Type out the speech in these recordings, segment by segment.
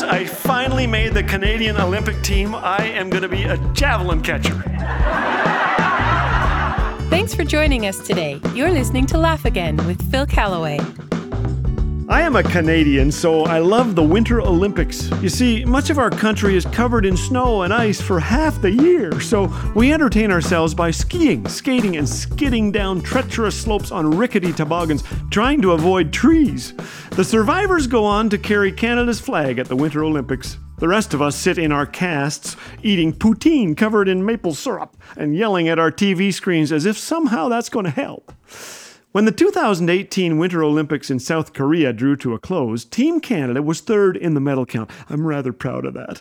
news. I finally made the Canadian Olympic team. I am going to be a javelin catcher. Thanks for joining us today. You're listening to Laugh Again with Phil Callaway. I am a Canadian, so I love the Winter Olympics. You see, much of our country is covered in snow and ice for half the year, so we entertain ourselves by skiing, skating, and skidding down treacherous slopes on rickety toboggans, trying to avoid trees. The survivors go on to carry Canada's flag at the Winter Olympics. The rest of us sit in our casts, eating poutine covered in maple syrup and yelling at our TV screens as if somehow that's going to help. When the 2018 Winter Olympics in South Korea drew to a close, Team Canada was third in the medal count. I'm rather proud of that.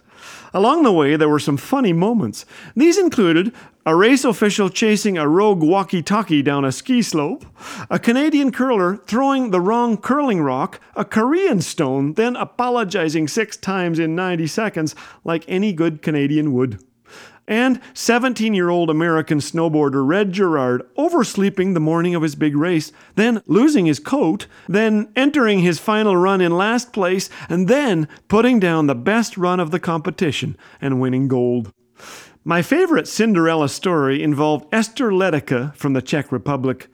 Along the way, there were some funny moments. These included a race official chasing a rogue walkie talkie down a ski slope, a Canadian curler throwing the wrong curling rock, a Korean stone, then apologizing six times in 90 seconds, like any good Canadian would and 17 year old American snowboarder Red Gerard oversleeping the morning of his big race, then losing his coat, then entering his final run in last place, and then putting down the best run of the competition and winning gold. My favorite Cinderella story involved Esther Ledecka from the Czech Republic.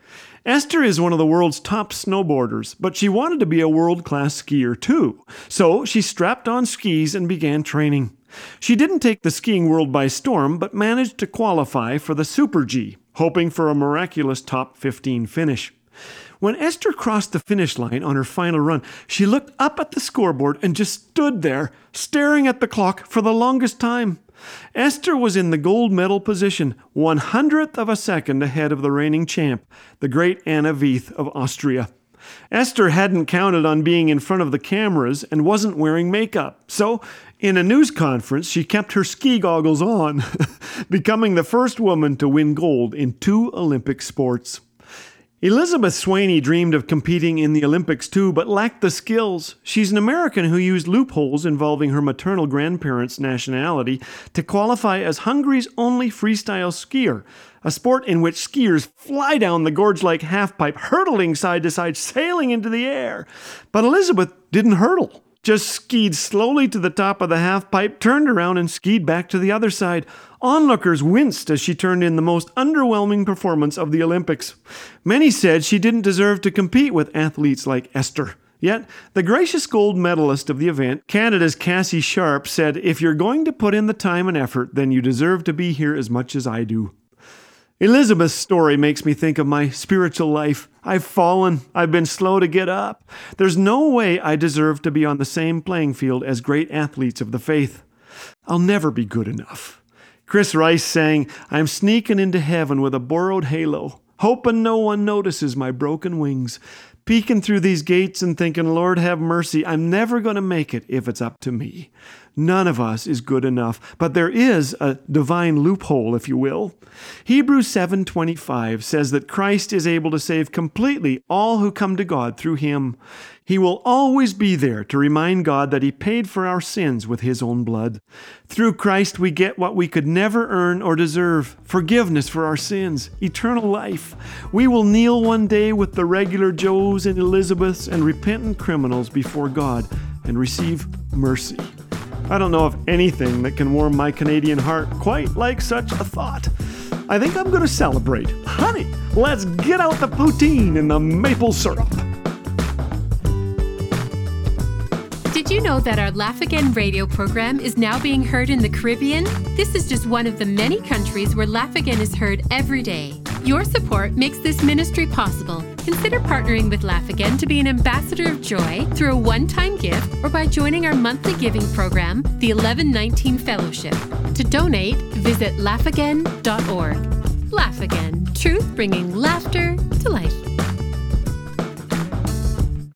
Esther is one of the world's top snowboarders, but she wanted to be a world class skier too. So she strapped on skis and began training. She didn't take the skiing world by storm, but managed to qualify for the Super G, hoping for a miraculous top 15 finish. When Esther crossed the finish line on her final run, she looked up at the scoreboard and just stood there, staring at the clock for the longest time. Esther was in the gold medal position, one hundredth of a second ahead of the reigning champ, the great Anna Veith of Austria. Esther hadn't counted on being in front of the cameras and wasn't wearing makeup, so in a news conference, she kept her ski goggles on, becoming the first woman to win gold in two Olympic sports. Elizabeth Swaney dreamed of competing in the Olympics too, but lacked the skills. She's an American who used loopholes involving her maternal grandparents' nationality to qualify as Hungary's only freestyle skier, a sport in which skiers fly down the gorge like halfpipe, hurtling side to side, sailing into the air. But Elizabeth didn't hurdle just skied slowly to the top of the half pipe, turned around, and skied back to the other side. Onlookers winced as she turned in the most underwhelming performance of the Olympics. Many said she didn't deserve to compete with athletes like Esther. Yet, the gracious gold medalist of the event, Canada's Cassie Sharpe, said, If you're going to put in the time and effort, then you deserve to be here as much as I do. Elizabeth's story makes me think of my spiritual life. I've fallen. I've been slow to get up. There's no way I deserve to be on the same playing field as great athletes of the faith. I'll never be good enough. Chris Rice sang, I'm sneaking into heaven with a borrowed halo, hoping no one notices my broken wings, peeking through these gates and thinking, Lord, have mercy. I'm never going to make it if it's up to me. None of us is good enough, but there is a divine loophole, if you will. Hebrews 7:25 says that Christ is able to save completely all who come to God through him. He will always be there to remind God that he paid for our sins with his own blood. Through Christ we get what we could never earn or deserve, forgiveness for our sins, eternal life. We will kneel one day with the regular Joes and Elizabeths and repentant criminals before God and receive mercy. I don't know of anything that can warm my Canadian heart quite like such a thought. I think I'm to celebrate. Honey, let's get out the poutine and the maple syrup. Did you know that our Laugh Again radio program is now being heard in the Caribbean? This is just one of the many countries where Laugh Again is heard every day. Your support makes this ministry possible. Consider partnering with Laugh Again to be an ambassador of joy through a one time gift or by joining our monthly giving program, the 1119 Fellowship. To donate, visit laughagain.org. Laugh Again, truth bringing laughter to life.